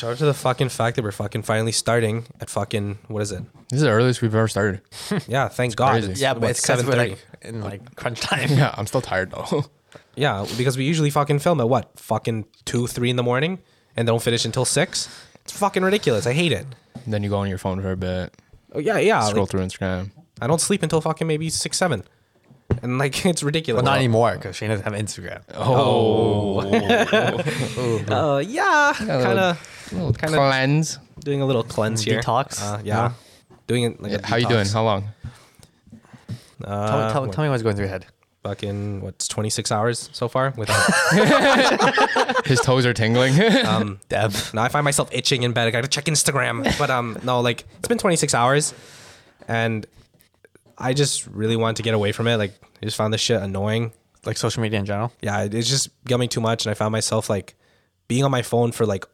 Shout out to the fucking fact that we're fucking finally starting at fucking what is it? This is the earliest we've ever started. Yeah, thank God. crazy. It's Yeah, about but it's because we're 7:30. like in like crunch time. yeah, I'm still tired though. Yeah, because we usually fucking film at what? Fucking two, three in the morning and don't finish until six. It's fucking ridiculous. I hate it. then you go on your phone for a bit, Oh, yeah, yeah. scroll like, through Instagram. I don't sleep until fucking maybe six, seven. And like it's ridiculous. Well, not anymore because Shane doesn't have Instagram. Oh, Uh, yeah, kind of little Kinda- cleanse. doing a little cleanse here. Detox? Uh, yeah. Doing it like a How you doing? How long? Uh, Tell, me, tell, what, tell me what's going through your head. fucking what's 26 hours so far without His toes are tingling. um Deb. now I find myself itching in bed. I gotta check Instagram. But um no, like it's been 26 hours and I just really wanted to get away from it. Like I just found this shit annoying. Like social media in general. Yeah, it- it's just got me too much and I found myself like being on my phone for like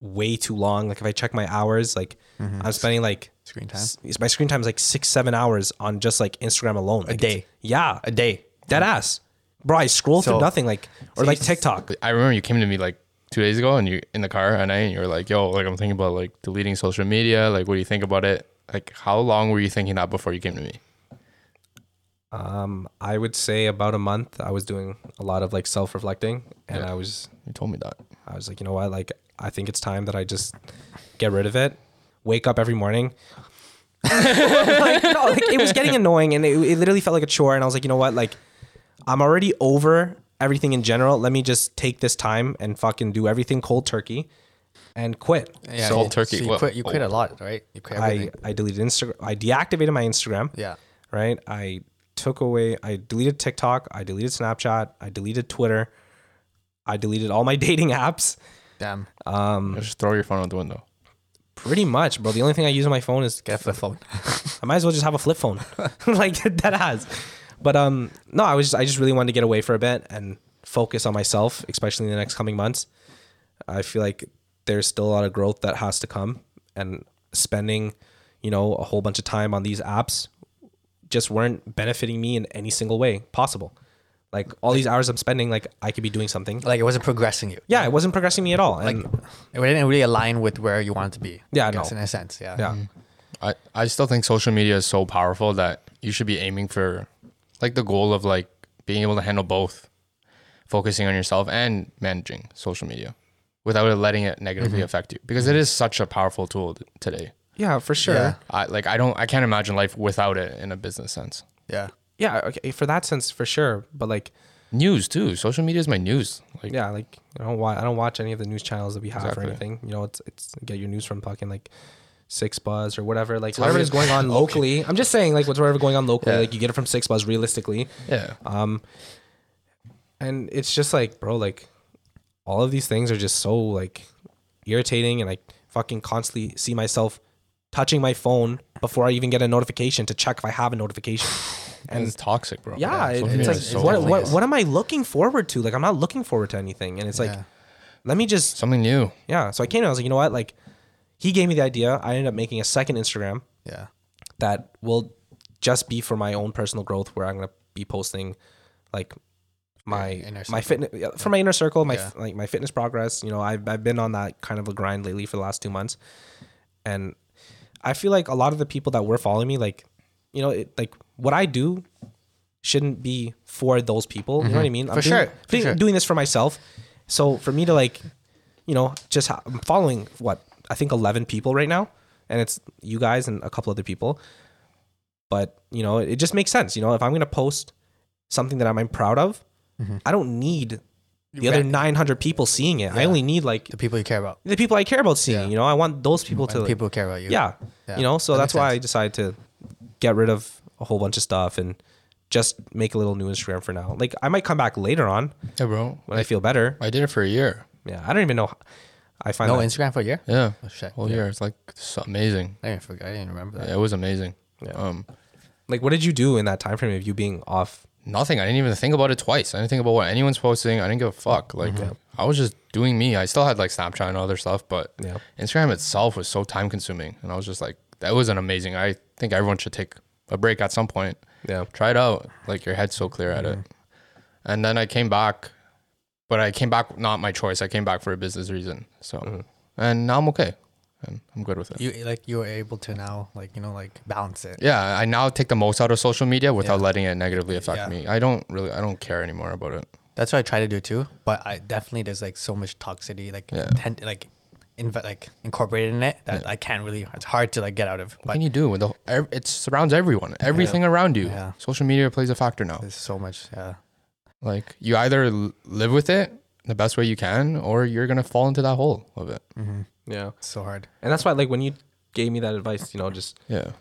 way too long. Like if I check my hours, like mm-hmm. I'm spending like Screen time. s- my screen time is like six, seven hours on just like Instagram alone. Like, day. Yeah. A day. Dead ass. Bro, I scroll through nothing like or like TikTok. I remember you came to me like two days ago, and you in the car at night, and you were like, "Yo, like I'm thinking about like deleting social media. Like, what do you think about it? Like, how long were you thinking that before you came to me? Um, I would say about a month. I was doing a lot of like self reflecting, and Yeah. I was You told me that. I was like, you know what? Like, I think it's time that I just get rid of it. Wake up every morning. like, no, like it was getting annoying, and it, it literally felt like a chore. And I was like, you know what? Like, I'm already over everything in general. Let me just take this time and fucking do everything cold turkey, and quit. Yeah, Cold turkey, So you what- quit. You quit oh. a lot, right? You quit I. I deleted Instagram. I deactivated my Instagram. yeah. right? I took away, I deleted TikTok, I deleted Snapchat, I deleted Twitter, I deleted all my dating apps. Damn. Um, Just throw your phone out the window. pretty much, bro. The only thing I use on my phone is Get a flip phone. I might as well just have a flip phone, like that has. But um, no, I was just, I just really wanted to get away for a bit and focus on myself, especially in the next coming months. I feel like there's still a lot of growth that has to come, and spending, you know, a whole bunch of time on these apps just weren't benefiting me in any single way possible. Like all these hours I'm spending, like I could be doing something. like it wasn't progressing you. Yeah, it wasn't progressing me at all. And It didn't really align with where you wanted to be. Yeah, I guess, no. in a sense. Yeah. yeah, mm-hmm. I, I still think social media is so powerful that you should be aiming for like the goal of like being able to handle both focusing on yourself and managing social media without it letting it negatively mm-hmm. affect you because it is such a powerful tool today yeah, for sure. Yeah. Yeah. I like I don't I can't imagine life without it in a business sense Yeah. Yeah, okay, for that sense, for sure. But like, news too social media is my news like yeah, like I don't watch, I don't watch any of the news channels that we have Exactly. or anything. You know, it's it's get your news from fucking like 6ixBuzz or whatever. Like how whatever you- is going on locally. I'm just saying, like what's whatever going on locally. Yeah. Like you get it from 6ixBuzz realistically. yeah Um, and it's just like, bro, like all of these things are just so like irritating, and I fucking constantly see myself touching my phone before I even get a notification to check if I have a notification. and it's toxic bro Yeah, it- it's like so what, what what am I looking forward to? Like I'm not looking forward to anything, and it's like Yeah. let me just something new yeah. So I came and I was like, you know what? Like he gave me the idea. I ended up making a second Instagram Yeah. that will just be for my own personal growth, where I'm gonna be posting like my inner my fitness for my inner circle, my f like my fitness progress. You know, I've I've been on that kind of a grind lately for the last two months, and I feel like a lot of the people that were following me, like you know, it, like what I do shouldn't be for those people. You know what I mean? I'm Mm-hmm. For doing, sure, for doing, sure. doing this for myself. So for me to like, you know, just ha- I'm following what I think 11 people right now, and it's you guys and a couple other people. But you know, it just makes sense. You know, if I'm gonna post something that I'm, I'm proud of, I don't need the other 900 people seeing it. I only need like The people you care about. the people I care about seeing. Yeah. You know, I want those people to And people who care about you. yeah. Yeah. You know, so That that's why I decided to get rid of a whole bunch of stuff and just make a little new Instagram for now. Like I might come back later on yeah bro when I feel better. I did it for a year Yeah, I don't even know. I find No that, Instagram for a year? yeah Oh shit. whole yeah. year it's like so amazing I didn't forget. I didn't remember that. it was amazing Yeah. um like what did you do in that time frame of you being off? Nothing. I didn't even think about it twice. I didn't think about what anyone's posting. I didn't give a fuck. Mhm. Like I was just doing me. I still had like Snapchat and other stuff, but Yeah. Instagram itself was so time consuming. And I was just like, that was an amazing. I think everyone should take a break at some point. Yeah. Try it out. Like your head's so clear at it. Mm-hmm. And then I came back, but I came back not my choice. I came back for a business reason. So mm-hmm. and now I'm okay, and I'm good with it. You like you were able to now like you know like balance it. yeah, I now take the most out of social media without Yeah. letting it negatively affect Yeah. me. I don't really, I don't care anymore about it. That's what I try to do too. But I definitely there's like so much toxicity like Yeah. tend, like inv- like incorporated in it that I can't really. It's hard to like get out of. What can you do? With the, it surrounds everyone, everything around you. Yeah. Social media plays a factor now. there's so much. Yeah. Like you either live with it the best way you can, or you're gonna fall into that hole of it. Mm-hmm. Yeah. It's so hard. And that's why like when you gave me that advice, you know, just Yeah.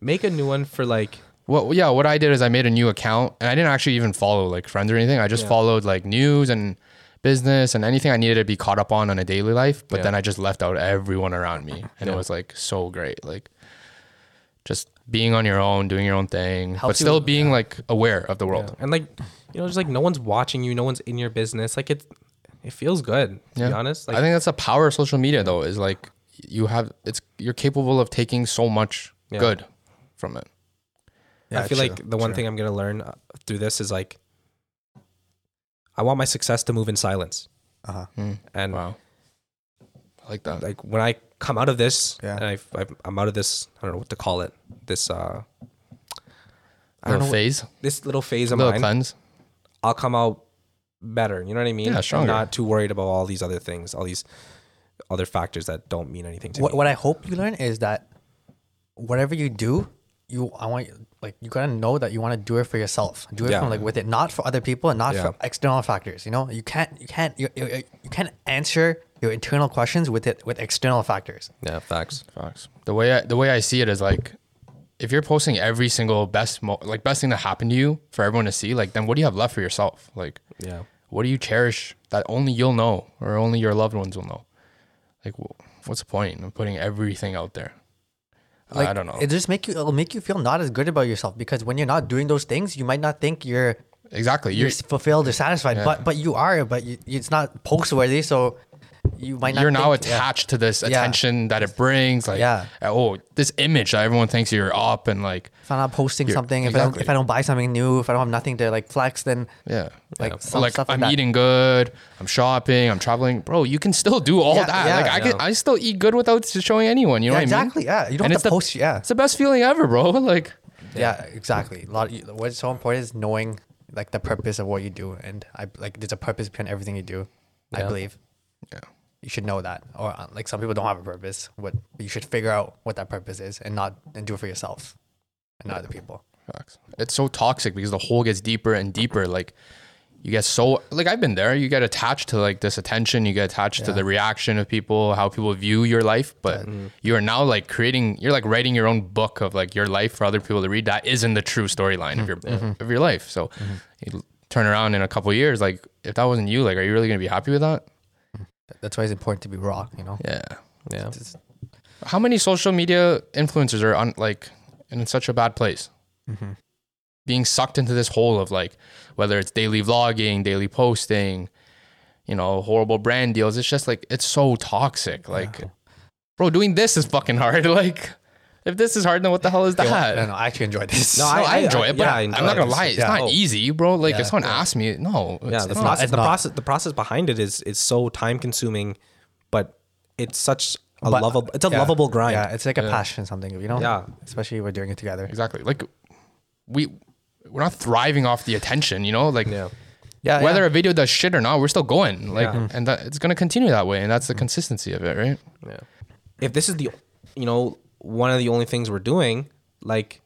make a new one for like Well, yeah. What I did is I made a new account, and I didn't actually even follow like friends or anything. I just Yeah. followed like news and business and anything I needed to be caught up on on a daily life. But Yeah. then I just left out everyone around me, and Yeah. it was like so great. Like just being on your own, doing your own thing, but Helps you- still being like aware of the world. Yeah. And like, you know, just like no one's watching you, no one's in your business. Like it, it feels good to be honest. Like, I think that's the power of social media, though, is like you have it's you're capable of taking so much Yeah. good from it. Yeah, I feel true, like the one true. thing I'm gonna learn uh, through this is like, I want my success to move in silence. Uh-huh. And Wow, I like that. like when I come out of this, Yeah. and I, I I'm out of this, I don't know what to call it. This uh, I don't little know phase, this little phase of little mine. cleanse. I'll come out better. You know what I mean? Yeah, I'm stronger. not too worried about all these other things, all these other factors that don't mean anything to What, me. what I hope you learn is that whatever you do, you I want you like you gotta know that you want to do it for yourself. Do it Yeah. from like with it, not for other people and not Yeah. for external factors. You know, you can't you can't you, you, you can't answer your internal questions with it with external factors. Yeah, facts. Facts. The way I, the way I see it is like, if you're posting every single best mo- like best thing that happened to you for everyone to see, like then what do you have left for yourself? Like, Yeah. What do you cherish that only you'll know or only your loved ones will know? Like, what's the point of putting everything out there? Like, I don't know. It just make you it'll make you feel not as good about yourself because when you're not doing those things, you might not think you're exactly. you're You're fulfilled or satisfied, Yeah. but but you are, but you, it's not post worthy, so you might not. you're now think- yeah. attached to this Yeah. attention that it brings. Like, Yeah. oh, this image that everyone thinks you're up and like, If I'm not posting something, if I don't if I don't buy something new, if I don't have nothing to like flex, then yeah, like Or some like stuff like I'm that. eating good, I'm shopping, I'm traveling, bro. You can still do all Yeah, that. yeah, like I can. I still eat good without showing anyone. You know yeah, what I mean? exactly. Yeah, you don't And have to the- post. Yeah, It's the best feeling ever, bro. Like, yeah, exactly. A lot. Of, what's so important is knowing like the purpose of what you do, and I like there's a purpose behind everything you do. I believe yeah, you should know that, or uh, like some people don't have a purpose. What you should figure out what that purpose is, and not and do it for yourself, and not other people. facts. It's so toxic because the hole gets deeper and deeper. Like, you get so like I've been there. You get attached to like this attention. You get attached to the reaction of people, how people view your life. But mm-hmm. you are now like creating. You're like writing your own book of like your life for other people to read. That isn't the true storyline of mm-hmm. your mm-hmm. of your life. So, you turn around in a couple of years. Like, if that wasn't you, like, are you really gonna be happy with that? That's why it's important to be raw. You know. Yeah. Yeah. It's- How many social media influencers are on like in such a bad place? Mm-hmm. Being sucked into this hole of like whether it's daily vlogging, daily posting, you know, horrible brand deals. It's just like it's so toxic. Like, bro, doing this is fucking hard. Like, if this is hard, then what the hell is that? I don't know. I actually enjoy this. No, No, I- I, I- enjoy I- it, but yeah, I I enjoy am not gonna lie, it's Yeah. not Oh. easy, bro. Like, Yeah. if someone asks me, no, Yeah, it's the not. process it's the not. process the process behind it is is so time consuming, but it's such a But- lovable it's a yeah. lovable grind. Yeah, it's like a passion, something you know. Yeah. especially we're doing it together. exactly. Like, we we're not thriving off the attention, you know. Like, Yeah. Yeah, whether yeah. a video does shit or not, we're still going. Like, Yeah. and that, it's gonna continue that way, and that's the consistency of it, right? Yeah. If this is the, you know, one of the only things we're doing, like,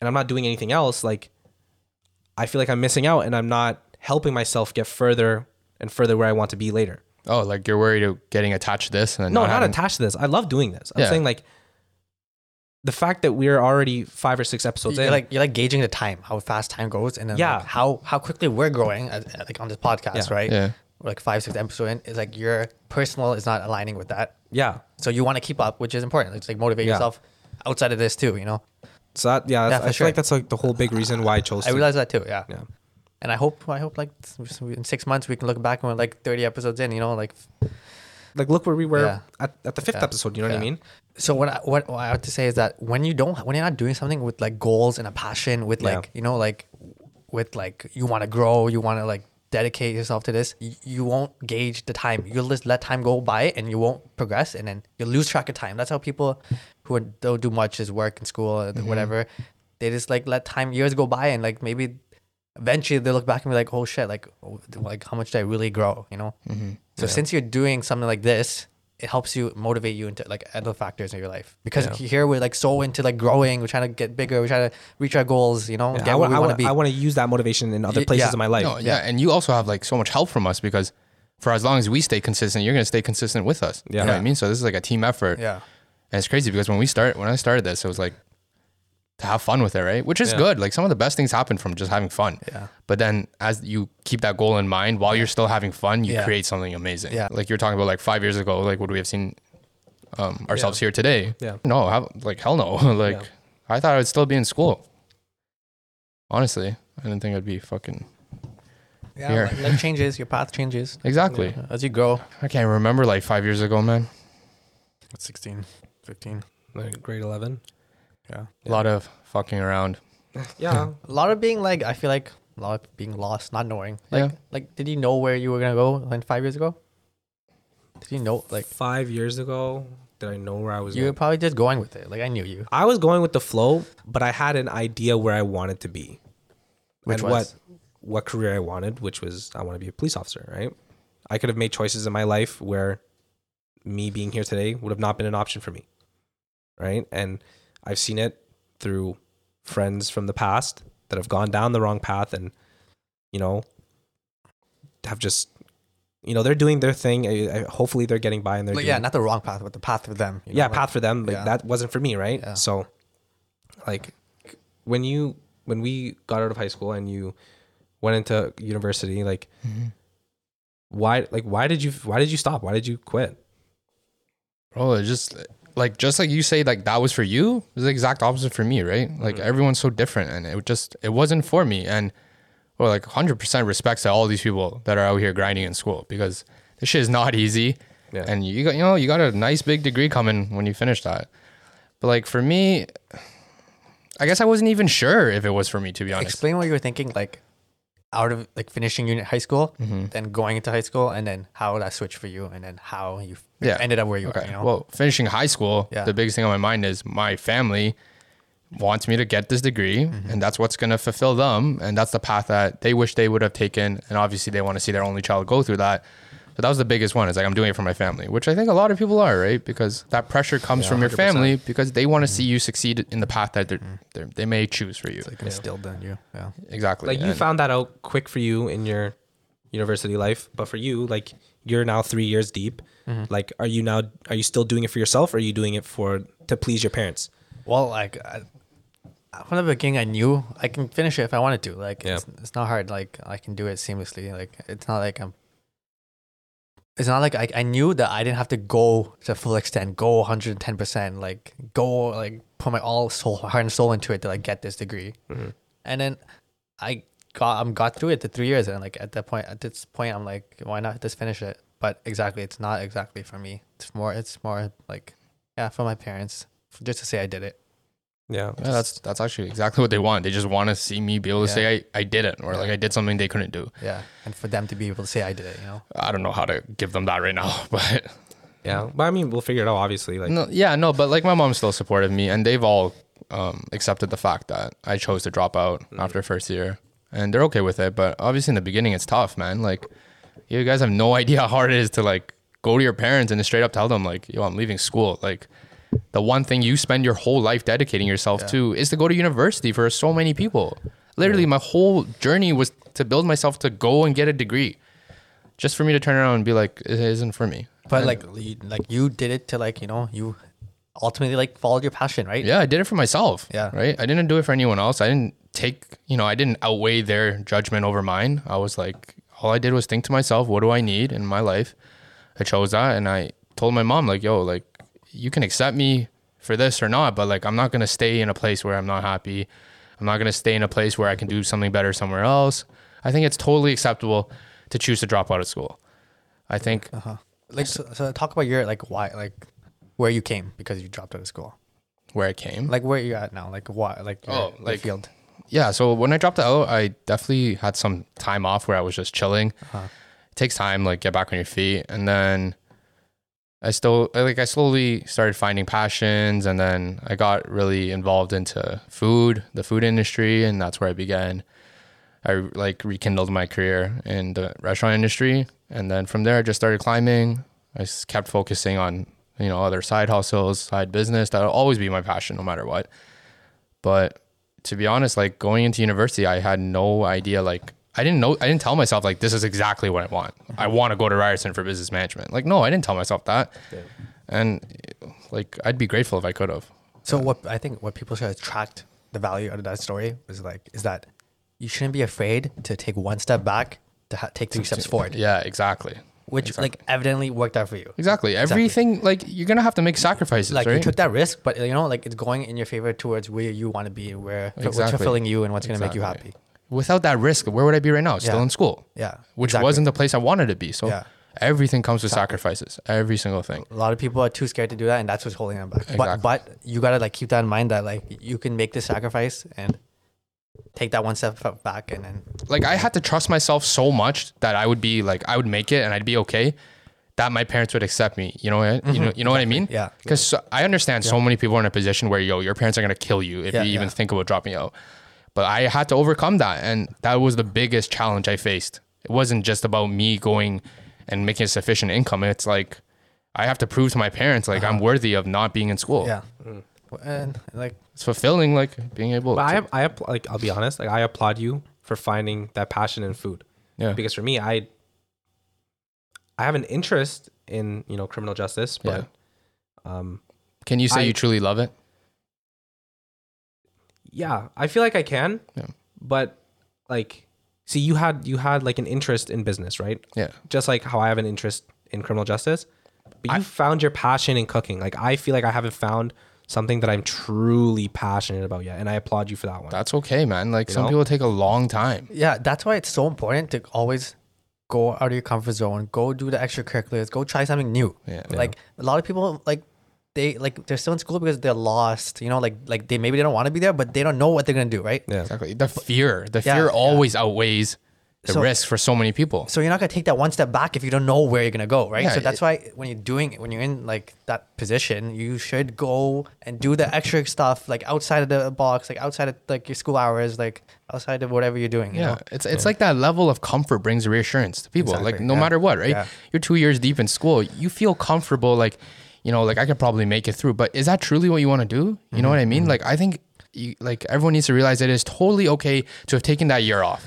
and I'm not doing anything else, like, I feel like I'm missing out and I'm not helping myself get further and further where I want to be later. Oh, like you're worried of getting attached to this, and then No, not having- attached to this. I love doing this. I'm Yeah. saying like the fact that we're already five or six episodes you're in. like you're like gauging the time, how fast time goes, and then Yeah. like how how quickly we're growing, uh, uh, like on this podcast, Yeah. right? Yeah. We're like five six episodes in. It's like your personal is not aligning with that, yeah. so you want to keep up, which is important. It's like motivate Yeah. yourself outside of this too. You know, So that yeah, I feel sure. like that's like the whole big reason why I chose I to. realize that too. Yeah. Yeah. And I hope I hope like in six months we can look back and we're like thirty episodes in. You know, like like look where we were Yeah. at, at the fifth Yeah. episode. You know what I Yeah. mean? So what I, what, what I have to say is that when you don't when you're not doing something with like goals and a passion with Yeah. like you know like with like you want to grow you want to like dedicate yourself to this, you, you won't gauge the time. You'll just let time go by and you won't progress, and then you'll lose track of time. That's how people who are, don't do much is work and school and whatever. They just like let time years go by, and like maybe eventually they look back and be like, "Oh shit! Like, oh, like how much did I really grow?" You know. Mm-hmm. So since you're doing something like this, it helps you motivate you into like other factors in your life. Because Yeah. here we're like so into like growing, we're trying to get bigger, we're trying to reach our goals. You know, Yeah, get I, want, we I, want to be. I want to use that motivation in other Y- places yeah. in my life. No, yeah. and you also have like so much help from us because for as long as we stay consistent, you're gonna stay consistent with us. Yeah. You know what I mean? So this is like a team effort. yeah. And it's crazy because when we start when I started this, it was like to have fun with it, right? Which is Yeah. good. Like some of the best things happen from just having fun. Yeah. But then as you keep that goal in mind while you're still having fun, you Yeah. create something amazing. Yeah. Like you're talking about like five years ago, like would we have seen um, ourselves here today? Yeah. No, how, like hell no. like Yeah. I thought I would still be in school. Honestly, I didn't think I'd be fucking Yeah, Here. life changes, your path changes exactly. as you grow. I can't remember like five years ago, man. 16, 15. Like grade 11. Yeah. A lot of fucking around. Yeah. A lot of being like, I feel like a lot of being lost, not knowing. Like, Yeah. like, did you know where you were gonna go like five years ago? Did you know? Like, Five years ago, did I know where I was you were probably just going with it. Like, I knew you. I was going with the flow, but I had an idea where I wanted to be. Which and was? what what career I wanted, which was I want to be a police officer, right? I could have made choices in my life where me being here today would have not been an option for me. Right? And I've seen it through friends from the past that have gone down the wrong path and you know have just you know they're doing their thing I- I- hopefully they're getting by and they're Like, doing, yeah, not the wrong path, but the path for them. you know, yeah like- path for them but yeah. that wasn't for me right Yeah. so like when you when we got out of high school and you went into university like mm-hmm. why like why did you why did you stop why did you quit Bro, it just like just like you say, like that was for you. It was the exact opposite for me, right? Like mm-hmm. everyone's so different, and it just it wasn't for me. And well, like hundred percent respects to all these people that are out here grinding in school because this shit is not easy. Yeah. And you got you know you got a nice big degree coming when you finish that. But like for me, I guess I wasn't even sure if it was for me to be honest. Explain what you were thinking, like out of like finishing unit high school, Mm-hmm. then going into high school, and then how that switched for you, and then how you Yeah. ended up where you Okay. are. You know? Well, finishing high school, Yeah. the biggest thing on my mind is my family wants me to get this degree, Mm-hmm. and that's what's going to fulfill them, and that's the path that they wish they would have taken, and obviously they want to see their only child go through that. So that was the biggest one. Is like I'm doing it for my family, which I think a lot of people are, right? Because that pressure comes Yeah, from your 100%. family because they want to mm-hmm. see you succeed in the path that they're, mm-hmm. they're, they may choose for you. it's like instilled in you. Yeah. exactly. like you And- found that out quick for you in your university life but for you like you're now three years deep mm-hmm. like are you now are you still doing it for yourself or are you doing it for to please your parents Well, like I, from the beginning, I knew I can finish it if I wanted to. Like Yeah. it's, it's not hard. Like I can do it seamlessly. Like it's not like I'm. It's not like I, I knew that I didn't have to go to full extent, go 110 percent, like go like put my all soul, heart and soul into it to like get this degree. Mm-hmm. And then I got I'm got through it to three years, and like at that point, at this point, I'm like, why not just finish it? But exactly, it's not exactly for me. It's more, it's more like, yeah, for my parents, just to say I did it. Yeah Yeah, that's that's actually exactly what they want. They just want to see me be able to Yeah. say I, I did it or like I did something they couldn't do. Yeah, and for them to be able to say I did it, you know. I don't know how to give them that right now, but yeah but i mean we'll figure it out obviously like no, yeah, no, but like my mom's still supportive of me, and they've all um, accepted the fact that I chose to drop out after first year, and they're okay with it. But obviously, in the beginning, it's tough, man. Like, you guys have no idea how hard it is to like go to your parents and just straight up tell them like, "Yo, I'm leaving school." Like, the one thing you spend your whole life dedicating yourself to is to go to university for so many people. Literally, my whole journey was to build myself to go and get a degree, just for me to turn around and be like, "It isn't for me." But And- like, you, like you did it to like you know you ultimately like followed your passion, right? Yeah, I did it for myself. Yeah. Right. I didn't do it for anyone else. I didn't take, you know, I didn't outweigh their judgment over mine. I was like, all I did was think to myself, what do I need in my life? I chose that. And I told my mom, like, yo, like, you can accept me for this or not, but like, I'm not going to stay in a place where I'm not happy. I'm not going to stay in a place where I can do something better somewhere else. I think it's totally acceptable to choose to drop out of school. I think Uh-huh. Like so, so, talk about your like why like where you came because you dropped out of school. where I came, Like where you at now? Like why? Like your, Oh, like- field. yeah, so when I dropped out, I definitely had some time off where I was just chilling. Uh-huh. It takes time, like get back on your feet, and then I still like I slowly started finding passions, and then I got really involved into food, the food industry, and that's where I began. I like rekindled my career in the restaurant industry, and then from there I just started climbing. I kept focusing on you know other side hustles, side business. That'll always be my passion, no matter what. But to be honest, like going into university, I had no idea. Like I didn't know. I didn't tell myself like this is exactly what I want. I want to go to Ryerson for business management. Like no, I didn't tell myself that. And like I'd be grateful if I could have. So what I think what people should attract the value out of that story is like is that you shouldn't be afraid to take one step back to ha- take three steps forward, Yeah, exactly. which like evidently worked out for you. Exactly. Everything like you're gonna have to make sacrifices, Like right? you took that risk, but you know, like it's going in your favor towards where you want to be, where what's fulfilling you and what's going to make you happy. Without that risk, where would I be right now? Still Yeah. in school, Yeah, which exactly. wasn't the place I wanted to be. So Yeah. everything comes with sacrifices. Every single thing. A lot of people are too scared to do that, and that's what's holding them back. But Exactly. but you gotta like keep that in mind that like you can make the sacrifice and take that one step back, and then like I had to trust myself so much that I would be like I would make it and I'd be okay. That my parents would accept me. You know, what you know, you know what I mean? Mm-hmm. Yeah. Because I understand so many people are in a position where yo, your parents are gonna kill you if Yeah, you even yeah. think about dropping out. But I had to overcome that, and that was the biggest challenge I faced. It wasn't just about me going and making a sufficient income. It's like I have to prove to my parents like I'm worthy of not being in school. Uh-huh. yeah, and like It's fulfilling, like being able. But to, I, I have, like, I'll be honest, like, I applaud you for finding that passion in food. yeah. Because for me, I, I have an interest in, you know, criminal justice, but, um, Can you say I- you truly love it? Yeah, I feel like I can, Yeah. but like, see, you had, you had like an interest in business, right? Yeah. Just like how I have an interest in criminal justice, but you found your passion in cooking. Like, I feel like I haven't found something that I'm truly passionate about yet. And I applaud you for that one. That's okay, man. Like some know? people take a long time. yeah, that's why it's so important to always go out of your comfort zone, go do the extracurriculars, go try something new. Yeah. Like a lot of people like they like they're still in school because they're lost. You know, like like they maybe they don't want to be there, but they don't know what they're gonna do, right? yeah. Exactly. The fear, the Yeah, fear yeah. always outweighs the So- risk for so many people. So you're not gonna take that one step back if you don't know where you're gonna go, right? Yeah, so that's why when you're doing when you're in like that position, you should go and do the extra stuff like outside of the box, like outside of like your school hours, like outside of whatever you're doing. You Yeah, know? it's it's like that level of comfort brings reassurance to people. Exactly, Like no yeah. matter what, right? Yeah. You're two years deep in school, you feel comfortable. Like, you know, like I could probably make it through. But is that truly what you want to do? You know what I Mm-hmm, mean? Like I think, you, like everyone needs to realize that it is totally okay to have taken that year off,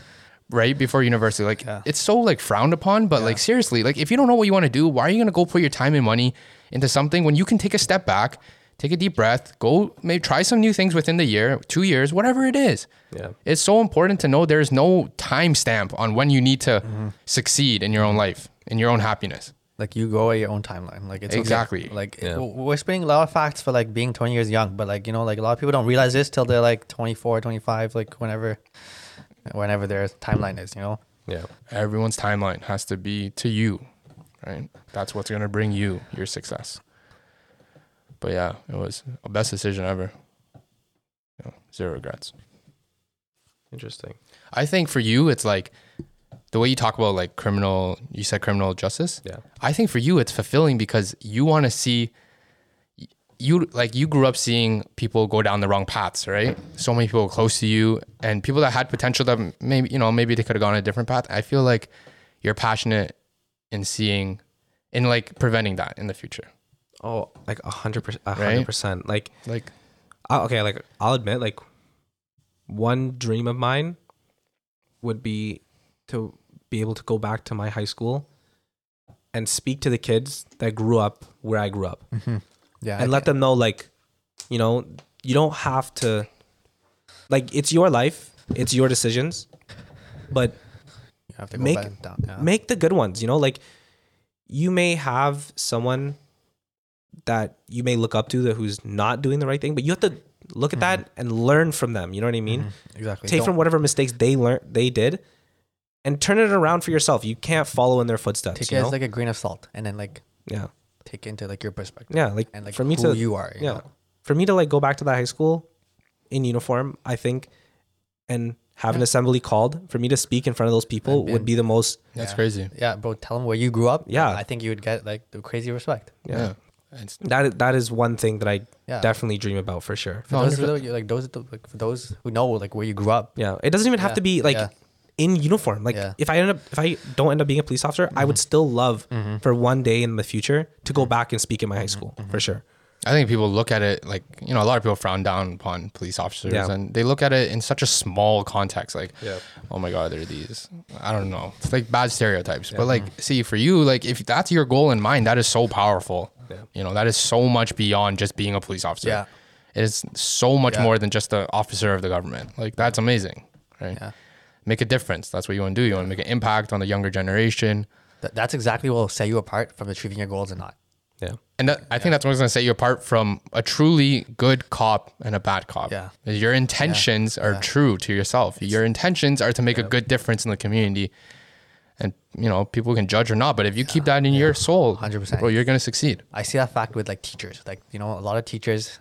right before university. Like Yeah. it's so like frowned upon, but like seriously, like if you don't know what you want to do, why are you gonna go put your time and money into something when you can take a step back? Take a deep breath. Go, maybe try some new things within the year, two years, whatever it is. Yeah. It's so important to know there's no time stamp on when you need to Mm-hmm. succeed in your own life, in your own happiness. Like you go at your own timeline. Like it's okay. Exactly. Like Yeah. we're spinning a lot of facts for like being 20 years young, but like you know, like a lot of people don't realize this till they're like 24, 25, like whenever, whenever their timeline is. You know. Yeah. Everyone's timeline has to be to you, right? That's what's gonna bring you your success. But yeah, it was the best decision ever. You know, zero regrets. Interesting. I think for you, it's like the way you talk about like criminal. You said criminal justice. Yeah. I think for you, it's fulfilling because you want to see. You like you grew up seeing people go down the wrong paths, right? So many people close to you, and people that had potential that maybe you know maybe they could have gone a different path. I feel like you're passionate in seeing, in like preventing that in the future. Oh, like a hundred percent, a hundred percent. Like, Like uh, okay, like I'll admit, like one dream of mine would be to be able to go back to my high school and speak to the kids that grew up where I grew up, mm-hmm. Yeah. and let them know, like, you know, you don't have to, like, it's your life, it's your decisions, but you have to make- down. Yeah. make the good ones you know like you may have someone that you may look up to that who's not doing the right thing but you have to look at mm-hmm. that and learn from them you know what i mean mm-hmm. exactly. take Don't- from whatever mistakes they learned they did and turn it around for yourself you can't follow in their footsteps take you it know? as like a grain of salt, and then like yeah take into like your perspective. yeah like, And like for me who to you are. you yeah know? for me to like go back to that high school in uniform i think and have an assembly called for me to speak in front of those people would be the most That's Yeah. crazy. Yeah, bro. Tell them where you grew up. Yeah. I think you would get like the crazy respect. Yeah. It's, that is- that is one thing that I Yeah. definitely dream about for sure. For No, those, 100%. who, like those, like for those who know like where you grew up. Yeah, it doesn't even have Yeah, to be like yeah. In uniform. Like Yeah. if I end up if I don't end up being a police officer, I would mm-hmm. still love mm-hmm. for one day in the future to go mm-hmm. back and speak in my high school for sure. I think people look at it like you know a lot of people frown down upon police officers Yeah. and they look at it in such a small context like Yeah. oh my god they're these I don't know it's like bad stereotypes but like see for you like if that's your goal in mind that is so powerful Yeah. you know that is so much beyond just being a police officer Yeah. it is so much Yeah. more than just the officer of the government like that's amazing right Yeah. Make a difference that's what you want to do you want to make an impact on the younger generation Th- that's exactly what will set you apart from achieving your goals or not. Yeah. And that, I think that's what's going to set you apart from a truly good cop and a bad cop. Yeah. Your intentions are true to yourself. Your intentions are to make a good difference in the community. And, you know, people can judge or not, but if you keep that in your soul, 100%. bro, you're going to succeed. I see that fact with like teachers. Like you know, a lot of teachers.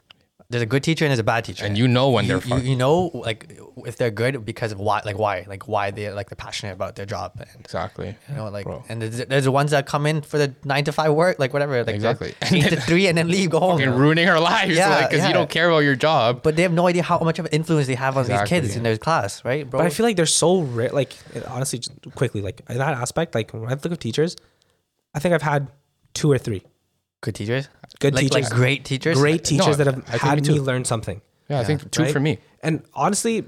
There's a good teacher and there's a bad teacher. And you know when you, they're you, fucked. you know like if they're good because of why like why like why they like they're passionate about their job and Exactly. you know like Bro. and there's, there's the ones that come in for the nine to five work like whatever like Exactly. eight to three and then leave go home Fucking ruining our lives, Yeah, like, because yeah. you don't care about your job. but they have no idea how much of an influence they have on these kids Exactly. in their class right bro But I feel like they're so rare. Like honestly, just quickly, like in that aspect, like when I think of teachers, I think I've had two or three good teachers good like, teachers, like great teachers great teachers No, that have I think had me me learn something. Yeah, I think two right? for me. And honestly,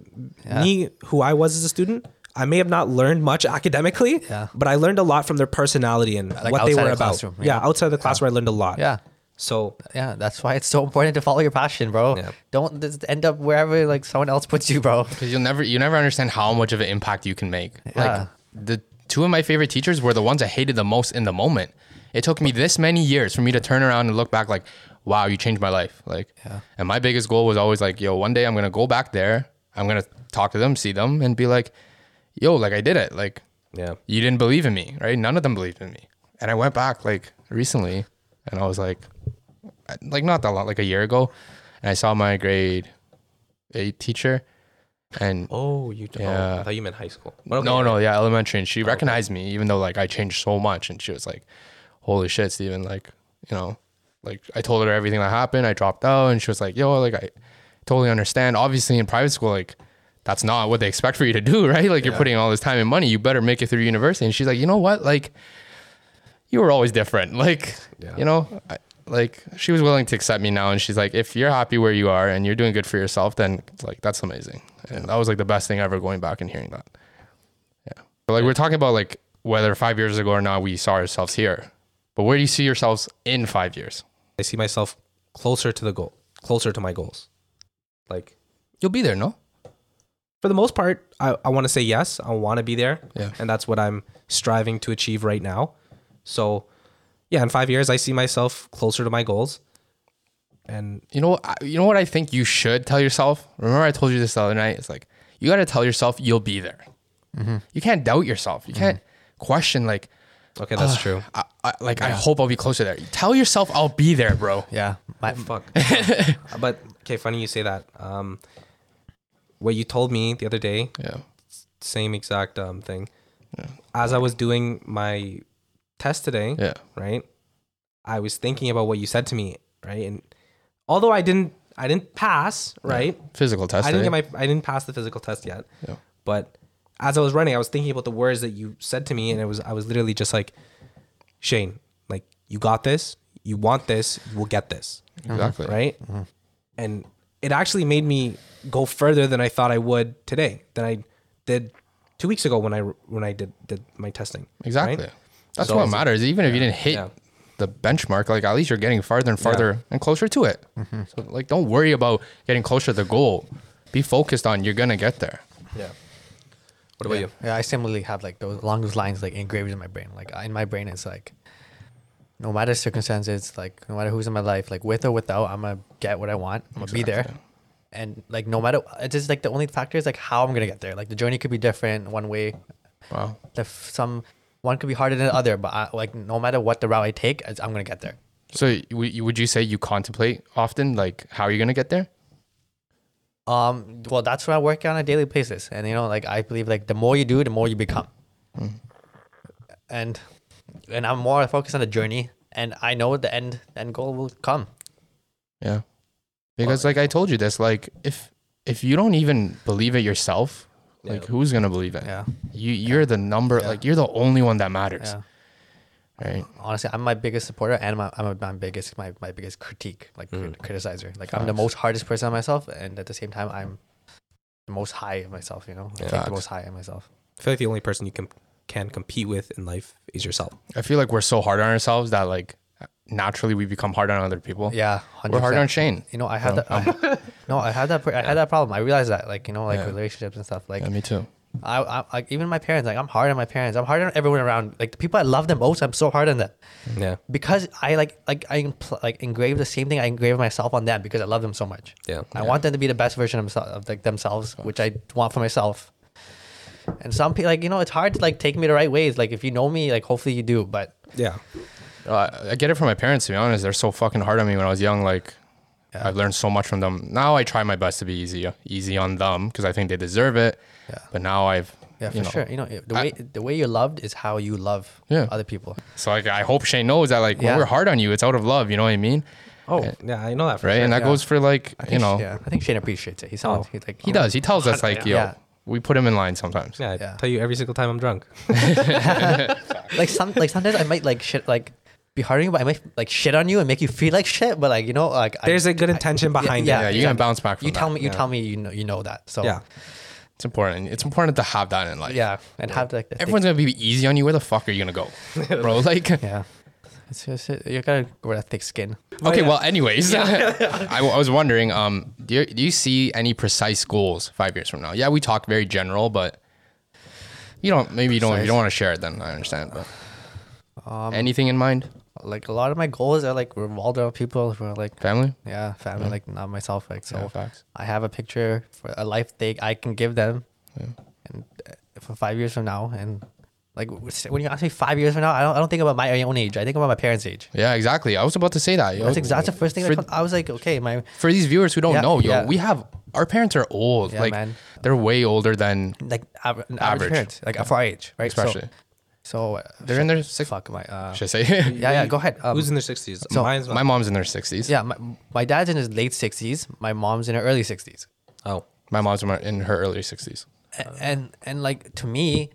Yeah. me who I was as a student, I may have not learned much academically, Yeah. but I learned a lot from their personality and Like what they were the about. yeah. yeah. outside the classroom, where I learned a lot. yeah So yeah that's why it's so important to follow your passion bro Yeah. don't just end up wherever like someone else puts you bro because you'll never you never understand how much of an impact you can make. Yeah. Like the two of my favorite teachers were the ones I hated the most in the moment. It took me this many years for me to turn around and look back like, wow, you changed my life. Like, Yeah. and my biggest goal was always like, yo, one day I'm gonna go back there, I'm gonna talk to them, see them, and be like, yo, like I did it. Like yeah, you didn't believe in me, right? None of them believed in me. And I went back like recently and I was like, like not that long, like a year ago. And I saw my grade eight teacher and Oh, you. Oh, Yeah. I thought you meant high school. Okay, no, no, yeah, elementary. And she oh, recognized me even though like I changed so much. And she was like, holy shit, Steven. Like, you know, like I told her everything that happened. I dropped out and she was like, yo, like I totally understand. Obviously in private school, like that's not what they expect for you to do, right? Like you're putting all this time and money. You better make it through university. And she's like, you know what? Like you were always different. Like, Yeah. you know, I, like she was willing to accept me now. And she's like, if you're happy where you are and you're doing good for yourself, then like, that's amazing. And that was like the best thing ever going back and hearing that. Yeah. But like we're talking about like whether five years ago or not we saw ourselves here. But where do you see yourselves in five years? I see myself closer to the goal, closer to my goals. Like You'll be there, no? for the most part, I, I want to say yes. I want to be there. Yeah. And that's what I'm striving to achieve right now. So, yeah, in five years, I see myself closer to my goals. And You know, you know what I think you should tell yourself. Remember, I told you this the other night. It's like you got to tell yourself you'll be there. Mm-hmm. You can't doubt yourself. You mm-hmm. can't question like, okay, that's true. I, I, like I hope I'll be closer there. Tell yourself I'll be there, bro. yeah my, Fuck. but okay, funny you say that. Um, what you told me the other day, Yeah, same exact um thing. Yeah. As I was doing my test today, yeah, right? I was thinking about what you said to me, right? And although I didn't, I didn't pass, right? physical test. I didn't eh? get my, I didn't pass the physical test yet. Yeah. But as I was running, I was thinking about the words that you said to me, and it was, I was literally just like, Shane, like you got this, you want this, you will get this, exactly. right? Mm-hmm. And it actually made me go further than I thought I would today, than I did two weeks ago when I when I did did my testing. Exactly. right? That's So- what matters. Even if you didn't hit Yeah. the benchmark, like at least you're getting farther and farther and closer to it. Mm-hmm. So like, don't worry about getting closer to the goal. Be focused on you're gonna get there. Yeah. What about you? Yeah, I similarly have like those along those lines like engraved in my brain. Like in my brain, it's like no matter circumstances, like no matter who's in my life, like with or without, I'm gonna get what I want. I'm gonna be there. And like no matter, it's just like the only factor is like how I'm gonna get there. Like the journey could be different one way. Wow. The some one could be harder than the other, but I, like no matter what the route I take, I'm gonna get there. So would you say you contemplate often, like how are you're gonna get there? Um, well, that's what I work on a daily basis, and you know, like I believe, like the more you do, the more you become. And and I'm more focused on the journey, and I know the end end goal will come. Yeah. Because like I told you this, like if if you don't even believe it yourself, like Yeah. who's gonna believe it? Yeah, You you're the number Yeah. like you're the only one that matters. Yeah. Right. Honestly, I'm my biggest supporter, and my, I'm my biggest my, my biggest critique, like mm. crit- criticizer. Like I'm the most hardest person on myself, and at the same time, I'm the most high of myself. You know, I think the most high of myself. I feel like the only person you can can compete with in life is yourself. I feel like we're so hard on ourselves that like naturally we become hard on other people. Yeah, 100%. We're hard on Shane. You know, I had Well, that. I, no, I had that. I had that problem. I realized that, like you know, like Yeah. relationships and stuff. Like Yeah, me too. I, I, like even my parents. Like I'm hard on my parents. I'm hard on everyone around. Like the people I love the most, I'm so hard on them Yeah. because I like like I impl- like engrave the same thing I engrave myself on them because I love them so much. Yeah. I want them to be the best version of, themselves, of like themselves, which I want for myself. And some people, like you know, it's hard to like take me the right ways. Like if you know me, like hopefully you do. But Yeah. Uh, I I get it from my parents to be honest. They're so fucking hard on me when I was young. Like Yeah. I've learned so much from them. Now I try my best to be easy easy on them because I think they deserve it. Yeah. But now I've yeah, for you know, sure. You know, the I- way the way you're loved is how you love Yeah. other people. So like I hope Shane knows that like Yeah. when we're hard on you, it's out of love. You know what I mean? Oh, eh, yeah, I know that for Right? sure. and that yeah. goes for like I you know yeah, I think Shane appreciates it. He sounds Oh. he's like he does. He tells us like yo, Yeah. we put him in line sometimes. Yeah, I Yeah. tell you every single time I'm drunk. like some like sometimes I might like shit like be hard on you, but I might like shit on you and make you feel like shit. But like you know, like There's a good intention behind yeah, Yeah, it. you're gonna bounce back from it. you tell that. me you yeah. tell me you know you know that. So Yeah. It's important. It's important to have that in life. yeah, and have like the thick- Everyone's gonna be easy on you. Where the fuck are you gonna go, bro? Like, yeah. It's just you gotta wear a thick skin. okay. yeah. Well, anyways, I, I was wondering, um, do you, do you see any precise goals five years from now? Yeah, we talk very general, but you don't. Maybe you don't. You don't want to share it, then I understand. But Um, anything in mind? Like a lot of my goals are like revolved around people who are like Family? yeah family, like not myself. Like so, Yeah. I have a picture for a life they I can give them, and uh, for five years from now, and like when you ask me five years from now, I don't I don't think about my own age. I think about my parents' age. Yeah, exactly. I was about to say that. yo. That's exactly the first thing. For, comes- I was like, okay, my for these viewers who don't Yeah, know, yo, yeah. we have our parents are old. Yeah, like man. they're way older than like aver- average, Average. parents, like for our age, right? Especially. So, uh, They're in their six. fuck my. Uh, Should I say? yeah, yeah. Go ahead. Um, Who's in their 60s? so Mine's My mom's in their sixties. yeah, my, my dad's in his late sixties. My mom's in her early sixties. Oh. My mom's in her- early sixties. and and like to me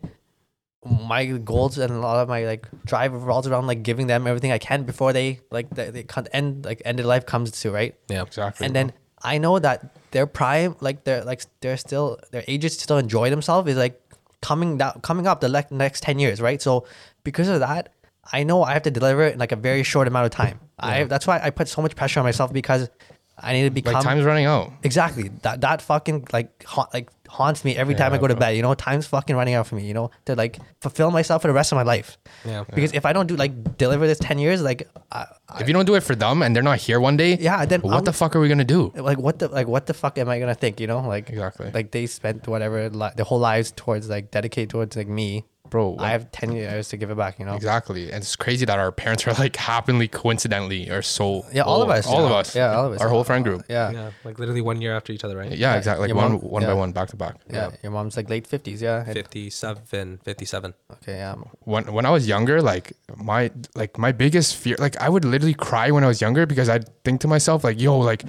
my goals and a lot of my like drive revolves around like giving them everything i can before they like they, they can't end like end of life comes to right Yeah. Exactly. and then i know that their prime like they're like they're still their ages to still enjoy themselves is like coming down coming up the le- next 10 years right so because of that i know i have to deliver it in like a very short amount of time i that's why i put so much pressure on myself because i need to become like time's running out. Exactly. That that fucking like hot, like haunts me every time I Yeah, go to bed. You know, time's fucking running out for me. You know, to like fulfill myself for the rest of my life. Yeah. Because if I don't do like deliver this ten years, like, I, I, If you don't do it for them and they're not here one day, yeah, then what I'm- the fuck are we gonna do? like what the like what the fuck am I gonna think? You know, like Exactly. Like they spent whatever li- their whole lives towards like dedicate towards like me. Bro, I have ten years to give it back. You know. Exactly. And it's crazy that our parents are like happenly coincidentally are so Yeah, all of us. All of us. Yeah, all of us. Our whole friend group. Yeah. Yeah. Like literally one year after each other, right? Yeah, exactly. Like your one mom- one by one back to back. Yeah, your mom's like late fifties. Yeah. and- 57, 57. okay. Yeah. when when I was younger, like my like my biggest fear, like I would literally cry when I was younger because I'd think to myself like, yo, like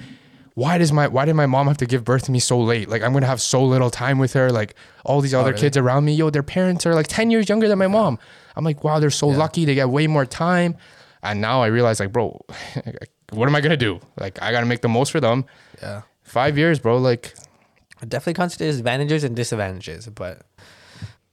why does my why did my mom have to give birth to me so late? Like I'm gonna have so little time with her. Like all these other Oh, really? kids around me, yo, their parents are like ten years younger than my mom. I'm like, wow, they're so lucky They get way more time. And now I realize, like, bro, what am I gonna do? Like I gotta make the most for them. Yeah. Five years, bro. Like I definitely consider advantages and disadvantages, but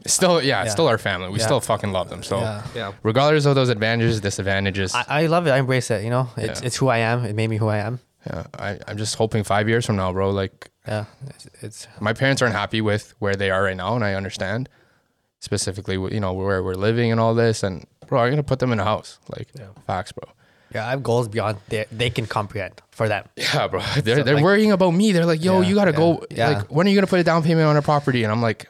still, yeah, Yeah. still our family. We Yeah. still fucking love them. So yeah. Yeah. regardless of those advantages, disadvantages. I, I love it. I embrace it. You know, it's Yeah. it's who I am. It made me who I am. Yeah, I, I'm just hoping five years from now, bro. Like Yeah, it's, it's my parents aren't happy with where they are right now, and I understand. Specifically, you know where we're living and all this, and bro, I'm gonna put them in a house. Like Yeah. facts, bro. yeah. I have goals beyond they they can comprehend for them. Yeah, bro. They're So, they're like- worrying about me. They're like, yo, Yeah, you gotta yeah, go. yeah. Like, when are you gonna put a down payment on a property? And I'm like,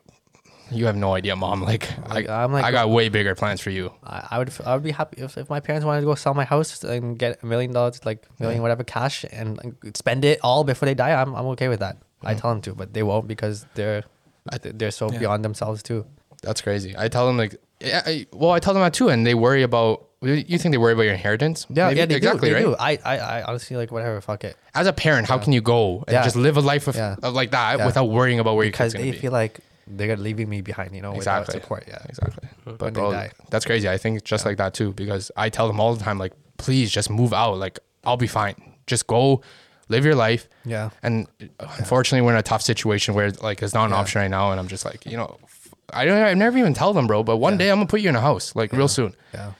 you have no idea, mom. Like, Like, I, I'm like- I got way bigger plans for you. I, I would I would be happy if, if my parents wanted to go sell my house and get a million dollars, like million whatever cash, and like, spend it all before they die. I'm I'm okay with that. I tell them to, but they won't because they're they're so Yeah. beyond themselves too. That's crazy. I tell them like, yeah, I, well, I tell them that too, and they worry about. You think they worry about your inheritance? Yeah, Maybe- yeah, they exactly do. They right. do. I, I, I honestly like whatever. Fuck it. As a parent, how can you go and Yeah. just live a life of, Yeah. of like that Yeah. without worrying about where your Because kid's they gonna be? Because they feel like they're leaving me behind. You know, without Exactly. support. Yeah. Exactly. But When they bro, die. that's crazy. I think just like that too, because I tell them all the time, like, please just move out. Like, I'll be fine. Just go live your life. Yeah. And unfortunately, we're in a tough situation where like it's not an Yeah. option right now. And I'm just like, you know, f- I don't. I never even tell them, bro. But one day I'm gonna put you in a house, like real soon. Yeah.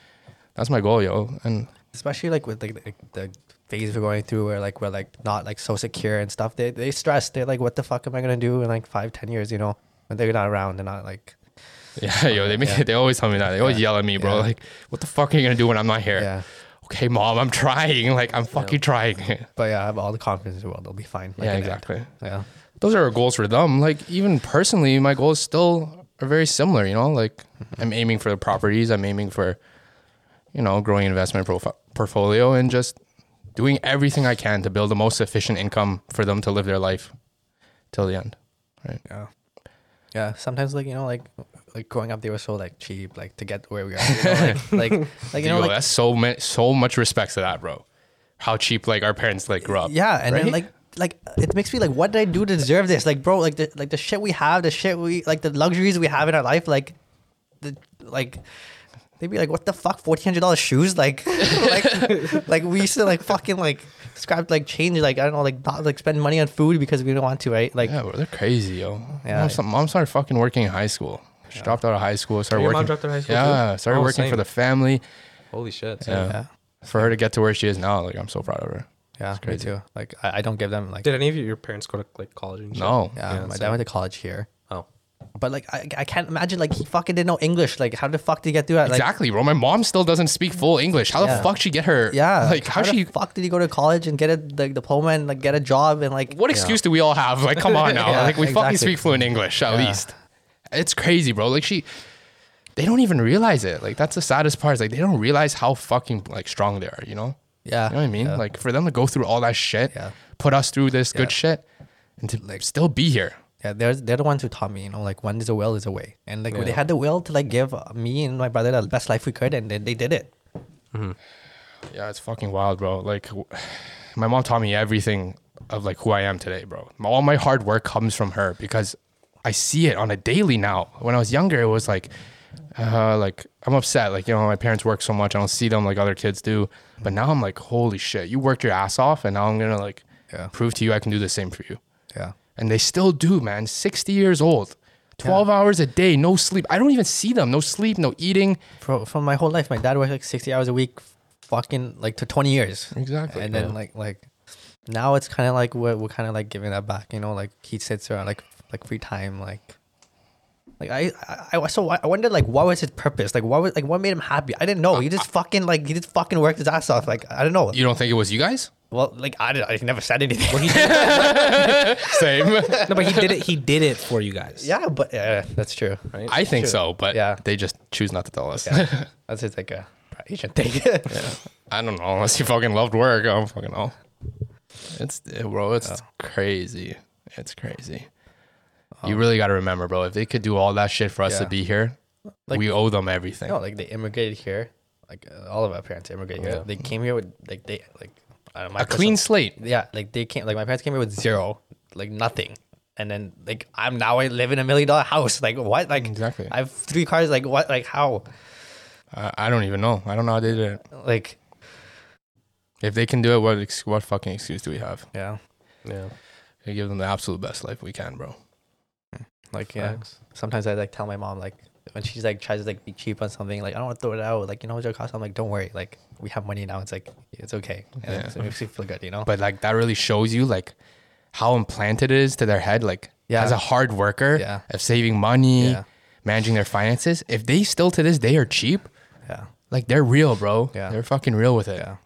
That's my goal, yo. And Especially like with like the, the phase we're going through, where like we're like not like so secure and stuff. They they stress. They're like, what the fuck am I gonna do in like five, ten years? You know, when they're not around. They're not like. yeah, yo, they make, Yeah. they always tell me that. They always Yeah. yell at me, bro. Yeah. Like, what the fuck are you gonna do when I'm not here? Yeah. Okay, mom, I'm trying. Like, I'm fucking trying. But yeah, I have all the confidence in the world. They'll be fine. Like, yeah, the end. exactly. Yeah. those are our goals for them. Like even personally, my goals still are very similar. You know, like mm-hmm. I'm aiming for the properties. I'm aiming for, you know, growing investment profi- portfolio and just doing everything I can to build the most efficient income for them to live their life till the end. Right. Yeah. Yeah. Sometimes like, you know, like like growing up they were so like cheap, like to get where we are. You know? like, like like you know, Yo, like that's so much, so much respect to that, bro. How cheap like our parents like grew up. Yeah, and then like like it makes me like what did I do to deserve this? Like bro, like the like the shit we have, the shit we like the luxuries we have in our life, like the like they'd be like, what the fuck, fourteen hundred dollars shoes? Like like like we used to like fucking like scrap like change like I don't know, like not like spend money on food because we don't want to, right? Like yeah, bro, they're crazy, yo. Yeah. Mom, some- mom started fucking working in high school. She dropped out of high school, started Your mom working. dropped out of high school Yeah, too? started Oh, working same. for the family. Holy shit. Yeah. yeah. For her to get to where she is now, like I'm so proud of her. Yeah, me crazy. too. Like I, I don't give them like Did any of your parents go to like college and shit? No. yeah, Yeah, my same. dad went to college here. But like I, I can't imagine like he fucking didn't know English. Like how the fuck did he get through that? Like, exactly, bro. My mom still doesn't speak full English. How Yeah. the fuck she get her? Yeah. like how, the she? fuck did he go to college and get a like diploma and like get a job and like What excuse do we all have? Like, come on now. Yeah, like we fucking speak fluent English at least. It's crazy, bro. Like she, they don't even realize it. Like that's the saddest part. Is like they don't realize how fucking like strong they are. You know? yeah, You know what I mean? Like for them to go through all that shit, Yeah. put us through this good shit, and to like still be here. Yeah, they're they're the ones who taught me, you know, like when there's a will, there's a way, and like they had the will to like give me and my brother the best life we could, and they, they did it. Yeah, it's fucking wild, bro. Like, w- my mom taught me everything of like who I am today, bro. All my hard work comes from her because I see it on a daily now. When I was younger, it was like, uh, like I'm upset. Like you know, my parents work so much, I don't see them like other kids do. But now I'm like, holy shit, you worked your ass off, and now I'm gonna like Yeah. prove to you I can do the same for you. Yeah, And they still do, man. 60 years old, 12 hours a day, no sleep. I don't even see them. No sleep, no eating. for from my whole life, my dad worked like sixty hours a week, fucking like to twenty years, Exactly. and then like like now it's kind of like we're we're kind of like giving that back, you know, like he sits around like like free time, like. Like I, I, I so I wondered like what was his purpose? Like what was like what made him happy? I didn't know. He just fucking like he just fucking worked his ass off. Like I don't know. you don't think it was you guys? Well, like I, did, I never said anything. Same. No, but he did it. He did it for you guys. yeah, but yeah, that's true. Right. I think True. so, but Yeah. they just choose not to tell us. Yeah, that's just like a Asian thing. I don't know unless you fucking loved work. I don't fucking know. It's eh, bro, it's crazy. It's crazy. You really got to remember, bro. If they could do all that shit for us to Yeah. be here, Like- we owe them everything. no, like they immigrated here. Like uh, all of our parents immigrated here. Yeah. They came here with like they like I my a clean personal- slate. Yeah, like they came. Like my parents came here with zero, like nothing, and then like I'm now I live in a million dollar house. Like what? Like Exactly. I have three cars. Like what? Like how? I, I don't even know. I don't know how they did it. Like If they can do it, what ex- what fucking excuse do we have? yeah, Yeah. We give them the absolute best life we can, bro. like yeah. Facts. Sometimes I like tell my mom like when she's like tries to like be cheap on something like I don't want to throw it out like you know what it costs I'm like don't worry like we have money now it's like it's okay and Yeah. it makes you feel good you know But like that really shows you like how implanted it is to their head. Like Yeah. as a hard worker Yeah. of saving money, Yeah. managing their finances. If they still to this day are cheap, yeah like they're real, bro. Yeah. They're fucking real with it. yeah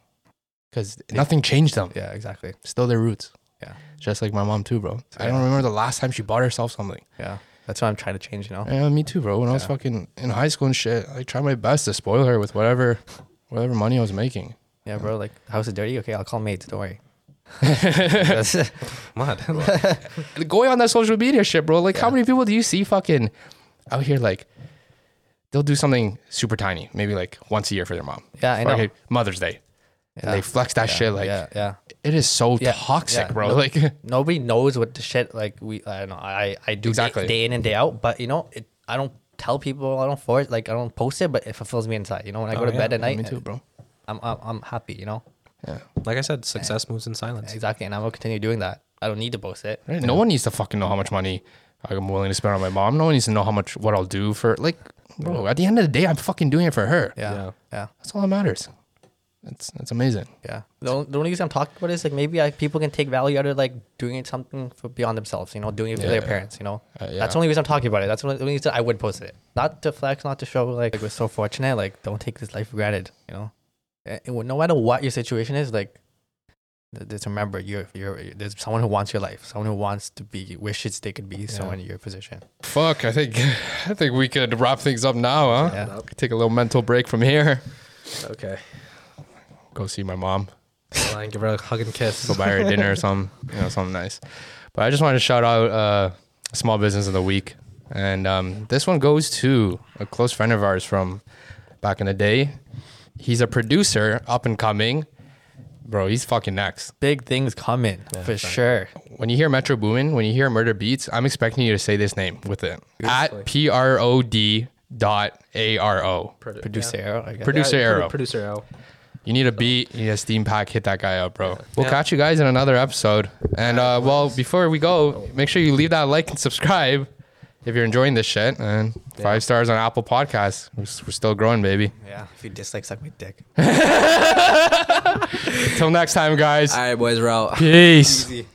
Because nothing changed them. yeah exactly Still their roots. yeah Just like my mom too, bro. I Yeah. don't remember the last time she bought herself something. yeah that's what I'm trying to change you know Yeah, me too, bro. When I was Yeah. fucking in high school and shit, I tried my best to spoil her with whatever, whatever money I was making. yeah bro like the house is dirty okay I'll call mates don't worry That's- What? going on that social media shit, bro. Like, how many people do you see fucking out here? Like, they'll do something super tiny, maybe like once a year for their mom. Yeah, I know. Fucking Mother's Day. And Yeah. they flex that yeah, shit. Like, yeah, yeah. it is so Yeah, toxic, yeah. bro. No- Like, Nobody knows what the shit like we. I don't know. I I do Exactly. day, day in and day out, but you know, it, I don't tell people. I don't force like I don't post it, but it fulfills me inside. You know, when I go Oh, to yeah. bed at Yeah, night, me too, bro. I'm, I'm I'm happy. You know, Yeah. Like I said, success moves in silence. exactly, and I'm gonna continue doing that. I don't need to post it. Right? No one needs to fucking know how much money I'm willing to spend on my mom. No one needs to know how much what I'll do for like, bro. At the end of the day, I'm fucking doing it for her. Yeah, Yeah. yeah, That's all that matters. That's that's amazing. yeah. The, only- the only reason I'm talking about it is like maybe I, people can take value out of like doing it something for beyond themselves. You know, doing it for Yeah, their yeah. parents. You know, Uh, yeah. that's the only reason I'm talking about it. That's the only reason I would post it. Not to flex, not to show like, we're so fortunate. Like, don't take this life for granted. You know, Eh, no matter what your situation is, like, just remember you're you're there's someone who wants your life, someone who wants to be wishes they could be someone in your position. Fuck, I think I think we could wrap things up now, huh? Yeah. Take a little mental break from here. Okay. Go see my mom. Line, give her a hug and kiss. Go buy her dinner or something, you know, something nice. But I just wanted to shout out uh, small business of the week, and um, this one goes to a close friend of ours from back in the day. He's a producer, up and coming, bro. He's fucking next. Big things coming for sure. When you hear Metro Boomin, when you hear Murda Beatz, I'm expecting you to say this name with it at P R O D dot A R O. Producer Aro, I guess. Producer Yeah, produ- Aro. Producer Aro. You need a beat, you need a steam pack, hit that guy up, bro. We'll Yeah. catch you guys in another episode. And uh, well, before we go, make sure you leave that like and subscribe if you're enjoying this shit. And five stars on Apple Podcasts. We're, we're still growing, baby. Yeah, if you dislike, suck my dick. Until next time, guys. All right, boys, we're out. Peace. Easy.